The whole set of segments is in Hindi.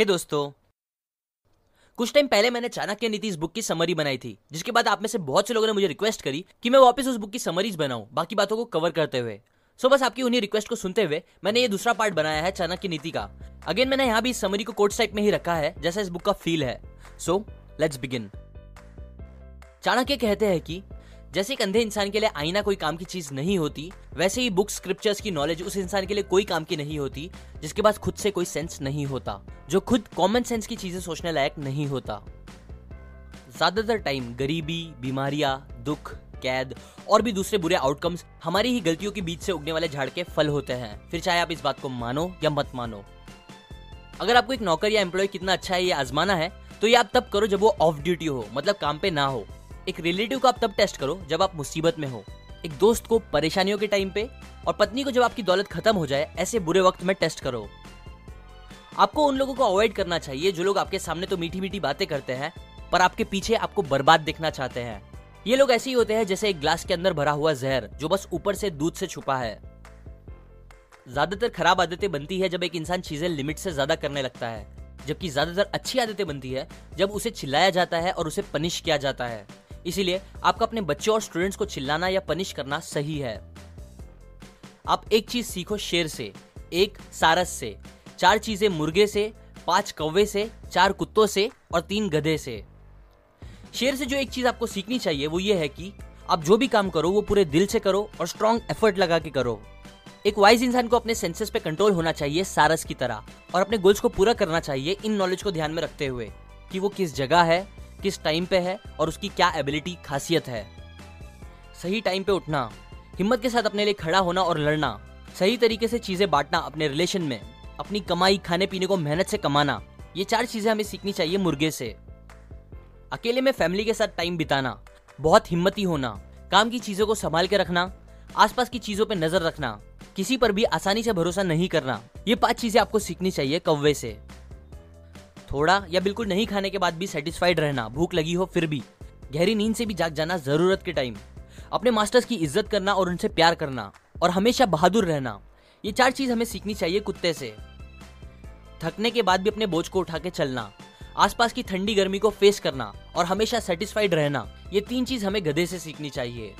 हे दोस्तों, कुछ टाइम पहले मैंने चाणक्य नीति इस बुक की समरी बनाई थी, जिसके बाद आप में से बहुत से लोगों ने मुझे रिक्वेस्ट करी कि मैं वापस उस बुक की समरीज बनाऊँ, बाकी बातों को कवर करते हुए। सो बस आपकी उन्हीं रिक्वेस्ट को सुनते हुए मैंने ये दूसरा पार्ट बनाया है चाणक्य नीति का। अगेन मैंने यहाँ भी इस समरी को कोर्ट टाइप में ही रखा है, जैसा इस बुक का फील है। सो लेट्स बिगिन चाणक्य कहते हैं कि जैसे एक अंधे इंसान के लिए आईना कोई काम की चीज़ नहीं होती, वैसे ही बुक स्क्रिप्चर्स की नॉलेज उस इंसान के लिए कोई काम की नहीं होती, जिसके पास खुद से कोई सेंस नहीं होता, जो खुद कॉमन सेंस की चीज़ें सोचने लायक नहीं होता। ज़्यादातर टाइम गरीबी, बीमारियाँ, दुख, कैद और भी दूसरे बुरे आउटकम्स हमारी ही गलतियों के बीच से उगने वाले झाड़ के फल होते हैं। फिर चाहे आप इस बात को मानो या मत मानो। अगर आपको एक नौकर या एम्प्लॉय कितना अच्छा है, ये आजमाना है तो ये आप तब करो जब वो ऑफ़ ड्यूटी हो मतलब काम पे ना हो। एक रिलेटिव को आप तब टेस्ट करो जब आप मुसीबत में हो। एक दोस्त को परेशानियों के टाइम पे और पत्नी को जब आपकी दौलत खत्म हो जाए, ऐसे बुरे वक्त में टेस्ट करो। आपको उन लोगों को अवॉइड करना चाहिए जो लोग आपके सामने तो मीठी मीठी बातें करते हैं, पर आपके पीछे आपको बर्बाद देखना चाहते हैं। ये लोग ऐसे ही होते हैं जैसे एक ग्लास के अंदर भरा हुआ जहर, जो बस ऊपर से दूध से छुपा है। ज़्यादातर खराब आदतें बनती है जब एक इंसान चीज़ें लिमिट से ज़्यादा करने लगता है, जबकि ज़्यादातर अच्छी आदतें बनती है जब उसे चिल्लाया जाता है और उसे पनिश किया जाता है। इसीलिए आपका अपने बच्चों और स्टूडेंट्स को चिल्लाना या पनिश करना सही है। आप एक चीज़ सीखो शेर से, एक सारस से, चार चीज़ें मुर्गे से, पाँच कौवे से, चार कुत्तों से और तीन गधे से। शेर से जो एक चीज़ आपको सीखनी चाहिए वो ये है कि आप जो भी काम करो, वो पूरे दिल से करो और स्ट्रॉन्ग एफर्ट लगा के करो। एक वाइज इंसान को अपने सेंसेस पे कंट्रोल होना चाहिए सारस की तरह और अपने गोल्स को पूरा करना चाहिए इन नॉलेज को ध्यान में रखते हुए कि वो किस जगह है किस टाइम पे है और उसकी क्या एबिलिटी खासियत है। सही टाइम पे उठना, हिम्मत के साथ अपने लिए खड़ा होना और लड़ना, सही तरीके से चीज़ें बांटना अपने रिलेशन में, अपनी कमाई, खाने पीने को मेहनत से कमाना, ये चार चीज़ें हमें सीखनी चाहिए मुर्गे से। अकेले में फैमिली के साथ टाइम बिताना, बहुत हिम्मती होना, काम की चीज़ों को संभाल के रखना, आसपास की चीज़ों पर नज़र रखना, किसी पर भी आसानी से भरोसा नहीं करना, ये पाँच चीज़ें आपको सीखनी चाहिए कौवे से। थोड़ा या बिल्कुल नहीं खाने के बाद भी सेटिस्फाइड रहना, भूख लगी हो फिर भी। गहरी नींद से भी जाग जाना ज़रूरत के टाइम अपने मास्टर्स की इज़्ज़त करना और उनसे प्यार करना और हमेशा बहादुर रहना, ये चार चीज़ हमें सीखनी चाहिए कुत्ते से। थकने के बाद भी अपने बोझ को उठा के चलना, आसपास की ठंडी गर्मी को फेस करना और हमेशा सेटिस्फाइड रहना, ये तीन चीज़ हमें गधे से सीखनी चाहिए।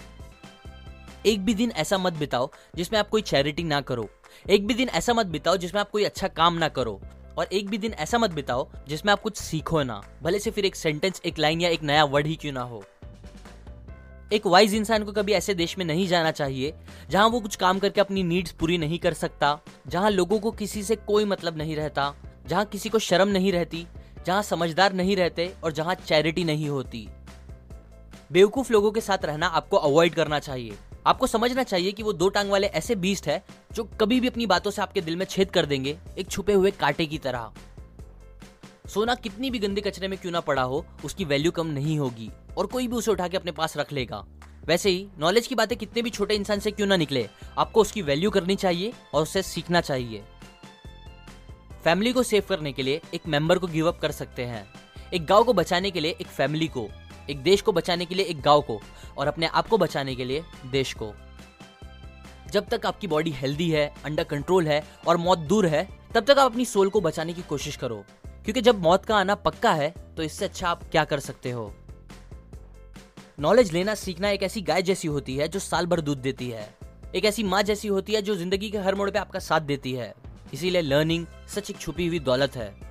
एक भी दिन ऐसा मत बिताओ जिसमें आप कोई चैरिटी ना करो। एक भी दिन ऐसा मत बिताओ जिसमें आप कोई अच्छा काम ना करो। और एक भी दिन ऐसा मत बिताओ जिसमें आप कुछ सीखो ना। भले से फिर एक सेंटेंस एक लाइन या एक नया वर्ड ही क्यों ना हो। एक वाइज इंसान को कभी ऐसे देश में नहीं जाना चाहिए, जहाँ वो कुछ काम करके अपनी नीड्स पूरी नहीं कर सकता, जहाँ लोगों को किसी से कोई मतलब नहीं रहता, जहाँ किसी को शर्म नहीं रहती, जहाँ समझदार नहीं रहते और जहाँ चैरिटी नहीं होती। बेवकूफ़ लोगों के साथ रहना आपको अवॉइड करना चाहिए। आपको समझना चाहिए कि वो दो टांग वाले ऐसे बीस्ट है जो कभी भी अपनी बातों से आपके दिल में छेद कर देंगे, एक छुपे हुए कांटे की तरह। सोना कितनी भी गंदे कचरे में क्यों ना पड़ा हो, उसकी वैल्यू कम नहीं होगी और कोई भी उसे उठा के अपने पास रख लेगा। वैसे ही नॉलेज की बातें कितने भी छोटे इंसान से क्यों ना निकले, आपको उसकी वैल्यू करनी चाहिए और उससे सीखना चाहिए। फैमिली को सेव करने के लिए एक मेंबर को गिव अप कर सकते हैं। एक गाँव को बचाने के लिए एक फैमिली को। एक देश को बचाने के लिए, एक गाँव को और अपने आप को बचाने के लिए देश को। जब तक आपकी बॉडी हेल्दी है अंडर कंट्रोल है और मौत दूर है, तब तक आप अपनी सोल को बचाने की कोशिश करो। क्योंकि जब मौत का आना पक्का है तो इससे अच्छा आप क्या कर सकते हो? नॉलेज लेना, सीखना एक ऐसी गाय जैसी होती है जो साल भर दूध देती है। एक ऐसी माँ जैसी होती है जो ज़िंदगी के हर मोड़ पे आपका साथ देती है। इसीलिए लर्निंग सच एक छुपी हुई दौलत है।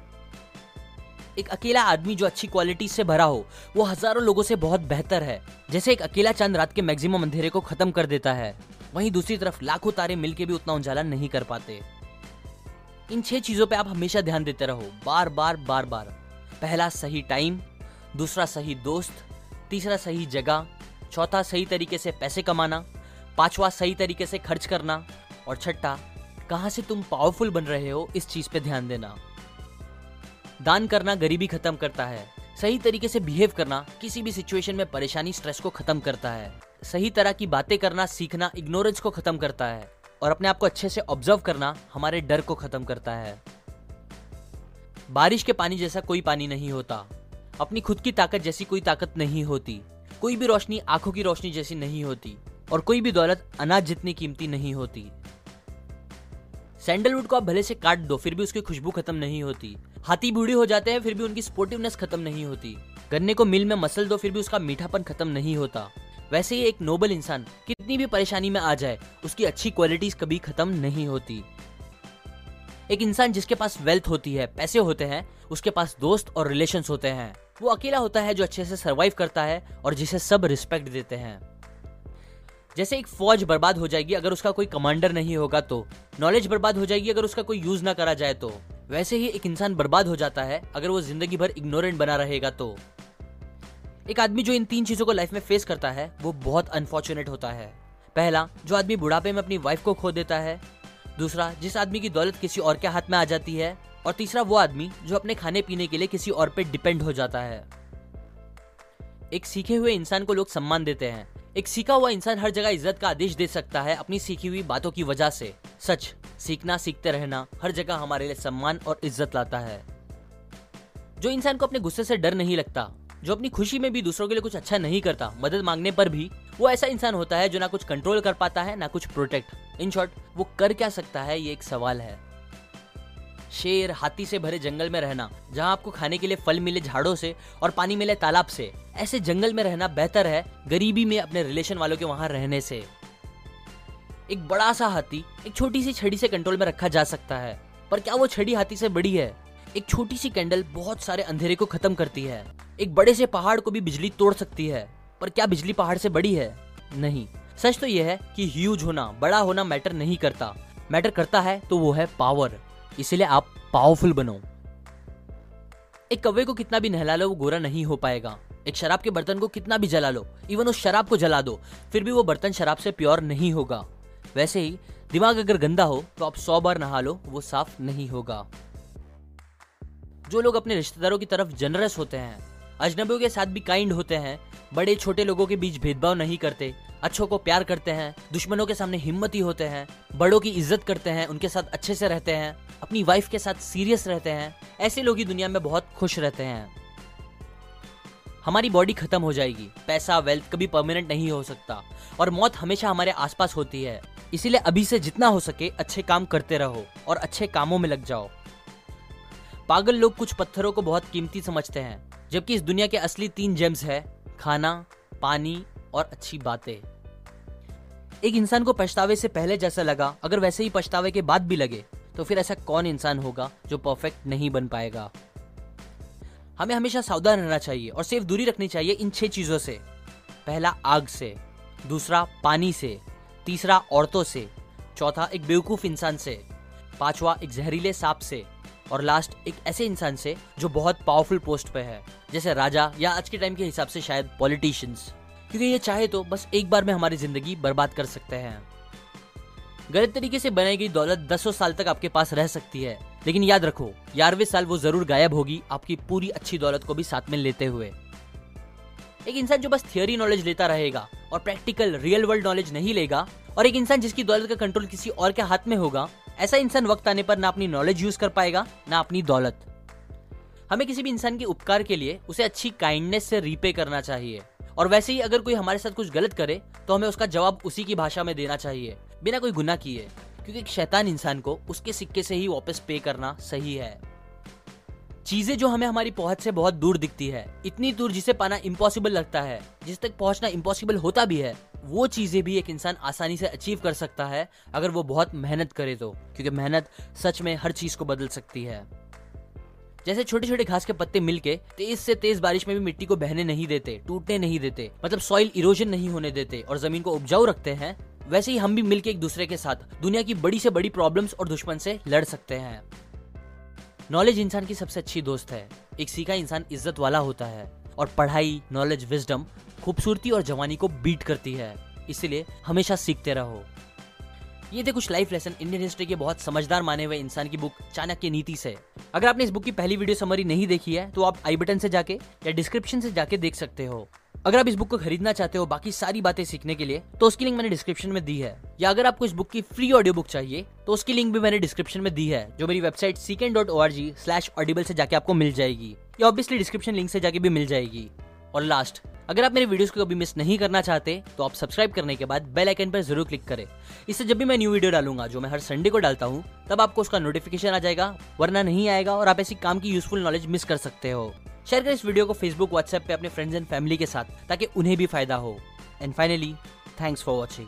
एक अकेला आदमी जो अच्छी क्वालिटी से भरा हो, वो हज़ारों लोगों से बहुत बेहतर है। जैसे एक अकेला चंद रात के मैक्सिमम अंधेरे को खत्म कर देता है, वहीं दूसरी तरफ़ लाखों तारे मिलके भी उतना उजाला नहीं कर पाते। इन छह चीज़ों पे आप हमेशा ध्यान देते रहो, बार बार बार बार। पहला, सही टाइम दूसरा, सही दोस्त, तीसरा, सही जगह, चौथा, सही तरीके से पैसे कमाना, पांचवा, सही तरीके से खर्च करना, और छठा, कहाँ से तुम पावरफुल बन रहे हो, इस चीज़ पे ध्यान देना। दान करना गरीबी खत्म करता है। सही तरीके से बिहेव करना किसी भी सिचुएशन में परेशानी स्ट्रेस को खत्म करता है। सही तरह की बातें करना, सीखना इग्नोरेंस को खत्म करता है। और अपने आप को अच्छे से ऑब्ज़र्व करना हमारे डर को खत्म करता है। बारिश के पानी जैसा कोई पानी नहीं होता। अपनी खुद की ताकत जैसी कोई ताकत नहीं होती। कोई भी रोशनी आँखों की रोशनी जैसी नहीं होती। और कोई भी दौलत अनाज जितनी कीमती नहीं होती। सैंडलवुड को आप भले से काट दो, फिर भी उसकी खुशबू खत्म नहीं होती। हाथी बूढ़ी हो जाते हैं, फिर भी उनकी स्पोर्टिवनेस खत्म नहीं होती। गन्ने को मिल में मसल दो, फिर भी उसका मीठापन खत्म नहीं होता। वैसे ही एक नोबल इंसान, कितनी भी परेशानी में आ जाए, उसकी अच्छी क्वालिटीज कभी खत्म नहीं होती। एक इंसान जिसके पास वेल्थ होती है, पैसे होते हैं, उसके पास दोस्त और रिलेशन होते हैं। वो अकेला होता है जो अच्छे से सर्वाइव करता है और जिसे सब रिस्पेक्ट देते हैं। जैसे एक फौज बर्बाद हो जाएगी अगर उसका कोई कमांडर नहीं होगा तो। नॉलेज बर्बाद हो जाएगी अगर उसका कोई यूज़ ना करा जाए तो। वैसे ही एक इंसान बर्बाद हो जाता है अगर वो ज़िंदगी भर इग्नोरेंट बना रहेगा तो। एक आदमी जो इन तीन चीज़ों को लाइफ में फेस करता है, वो बहुत अनफॉर्चुनेट होता है। पहला, जो आदमी बुढ़ापे में अपनी वाइफ को खो देता है। दूसरा, जिस आदमी की दौलत किसी और के हाथ में आ जाती है। और तीसरा, वो आदमी जो अपने खाने पीने के लिए किसी और पे डिपेंड हो जाता है। एक सीखे हुए इंसान को लोग सम्मान देते हैं। एक सीखा हुआ इंसान हर जगह इज़्ज़त का आदेश दे सकता है अपनी सीखी हुई बातों की वजह से। सच, सीखना, सीखते रहना, हर जगह हमारे लिए सम्मान और इज़्ज़त लाता है। जो इंसान को अपने गुस्से से डर नहीं लगता, जो अपनी खुशी में भी दूसरों के लिए कुछ अच्छा नहीं करता, मदद मांगने पर भी, वो ऐसा इंसान होता है जो ना कुछ कंट्रोल कर पाता है, ना कुछ प्रोटेक्ट इन शॉर्ट वो कर क्या सकता है, ये एक सवाल है। शेर हाथी से भरे जंगल में रहना, जहाँ आपको खाने के लिए फल मिले झाड़ों से और पानी मिले तालाब से। ऐसे जंगल में रहना बेहतर है गरीबी में अपने रिलेशन वालों के वहाँ रहने से। एक बड़ा सा हाथी एक छोटी सी छड़ी से कंट्रोल में रखा जा सकता है, पर क्या वो छड़ी हाथी से बड़ी है? एक छोटी सी कैंडल बहुत सारे अंधेरे को खत्म करती है। एक बड़े से पहाड़ को भी बिजली तोड़ सकती है, पर क्या बिजली पहाड़ से बड़ी है? नहीं। सच तो यह है कि ह्यूज होना, बड़ा होना मैटर नहीं करता। मैटर करता है तो वो है पावर इसीलिए आप पावरफुल बनो। एक कौवे को कितना भी नहला लो, वो गोरा नहीं हो पाएगा। एक शराब के बर्तन को कितना भी जला लो इवन उस शराब को जला दो, फिर भी वो बर्तन शराब से प्योर नहीं होगा। वैसे ही, दिमाग अगर गंदा हो तो आप सौ बार नहा लो, वो साफ़ नहीं होगा। जो लोग अपने रिश्तेदारों की तरफ़ जनरस होते हैं, अजनबियों के साथ भी काइंड होते हैं बड़े छोटे लोगों के बीच भेदभाव नहीं करते अच्छों को प्यार करते हैं, दुश्मनों के सामने हिम्मती होते हैं, बड़ों की इज़्ज़त करते हैं, उनके साथ अच्छे से रहते हैं, अपनी वाइफ के साथ सीरियस रहते हैं, ऐसे लोग ही दुनिया में बहुत खुश रहते हैं। हमारी बॉडी खत्म हो जाएगी, पैसा वेल्थ कभी परमानेंट नहीं हो सकता, और मौत हमेशा हमारे आसपास होती है। इसीलिए अभी से जितना हो सके अच्छे काम करते रहो और अच्छे कामों में लग जाओ। पागल लोग कुछ पत्थरों को बहुत कीमती समझते हैं, जबकि इस दुनिया के असली तीन जेम्स है, खाना, पानी और अच्छी बातें। एक इंसान को पछतावे से पहले जैसा लगा, अगर वैसे ही पछतावे के बाद भी लगे तो फिर ऐसा कौन इंसान होगा जो परफेक्ट नहीं बन पाएगा? हमें हमेशा सावधान रहना चाहिए और सिर्फ़ दूरी रखनी चाहिए इन छह चीज़ों से। पहला, आग से। दूसरा, पानी से। तीसरा, औरतों से। चौथा, एक बेवकूफ़ इंसान से। पांचवा, एक जहरीले सांप से। और लास्ट एक ऐसे इंसान से जो बहुत पावरफुल पोस्ट पे है, जैसे राजा या आज के टाइम के हिसाब से शायद पॉलिटिशियंस क्योंकि ये चाहे तो बस एक बार में हमारी ज़िंदगी बर्बाद कर सकते हैं। गलत तरीके से बनाई गई दौलत दसों साल तक आपके पास रह सकती है। लेकिन याद रखो, ग्यारहवें साल वो ज़रूर गायब होगी आपकी पूरी अच्छी दौलत को भी साथ में लेते हुए। एक इंसान जो बस थियोरी नॉलेज लेता रहेगा और प्रैक्टिकल रियल वर्ल्ड नॉलेज नहीं लेगा और एक इंसान जिसकी दौलत का कंट्रोल किसी और के हाथ में होगा, ऐसा इंसान वक्त आने पर ना अपनी नॉलेज यूज़ कर पाएगा, ना अपनी दौलत। हमें किसी भी इंसान के उपकार के लिए उसे अच्छी काइंडनेस से रीपे करना चाहिए। और वैसे ही अगर कोई हमारे साथ कुछ गलत करे तो हमें उसका जवाब उसी की भाषा में देना चाहिए, बिना कोई गुना किए। क्योंकि एक शैतान इंसान को उसके सिक्के से ही वापस पे करना सही है। चीज़ें जो हमें हमारी पहुँच से बहुत दूर दिखती है, इतनी दूर जिसे पाना इम्पॉसिबल लगता है, जिस तक पहुँचना इम्पॉसिबल होता भी है, वो चीज़ें भी एक इंसान आसानी से अचीव कर सकता है, अगर वो बहुत मेहनत करे तो। क्योंकि मेहनत सच में हर चीज़ को बदल सकती है। जैसे छोटे छोटे घास के पत्ते मिलके तेज से तेज बारिश में भी मिट्टी को बहने नहीं देते, टूटने नहीं देते मतलब सॉइल इरोजन नहीं होने देते और ज़मीन को उपजाऊ रखते हैं, वैसे ही हम भी मिलके एक दूसरे के साथ दुनिया की बड़ी से बड़ी प्रॉब्लम्स और दुश्मन से लड़ सकते हैं। नॉलेज इंसान की सबसे अच्छी दोस्त है। एक सीखा इंसान इज़्ज़त वाला होता है और पढ़ाई नॉलेज विजडम खूबसूरती और जवानी को बीट करती है। इसलिए हमेशा सीखते रहो। ये थे कुछ लाइफ लेसन इंडियन हिस्ट्री के बहुत समझदार माने हुए इंसान की बुक चाणक्य नीति से। अगर आपने इस बुक की पहली वीडियो समरी नहीं देखी है तो आप आई बटन से जाके या डिस्क्रिप्शन से जाके देख सकते हो। अगर आप इस बुक को खरीदना चाहते हो बाकी सारी बातें सीखने के लिए तो उसकी लिंक मैंने डिस्क्रिप्शन में दी है। या अगर आपको इस बुक की फ्री ऑडियो बुक चाहिए तो उसकी लिंक भी मैंने डिस्क्रिप्शन में दी है, जो मेरी website सीकेंड dot O R G slash audible से जाके आपको मिल जाएगी। या ऑब्वियसली डिस्क्रिप्शन लिंक से जाके भी मिल जाएगी। और लास्ट अगर आप मेरे वीडियोस को कभी मिस नहीं करना चाहते तो आप सब्सक्राइब करने के बाद बेल आइकन पर ज़रूर क्लिक करें। इससे जब भी मैं न्यू वीडियो डालूँगा, जो मैं हर संडे को डालता हूँ, तब आपको उसका नोटिफिकेशन आ जाएगा, वरना नहीं आएगा और आप ऐसी काम की यूजफुल नॉलेज मिस कर सकते हो। शेयर करें इस वीडियो को फेसबुक व्हाट्सएप पे अपने फ्रेंड्स एंड फैमिली के साथ, ताकि उन्हें भी फ़ायदा हो। And finally thanks for watching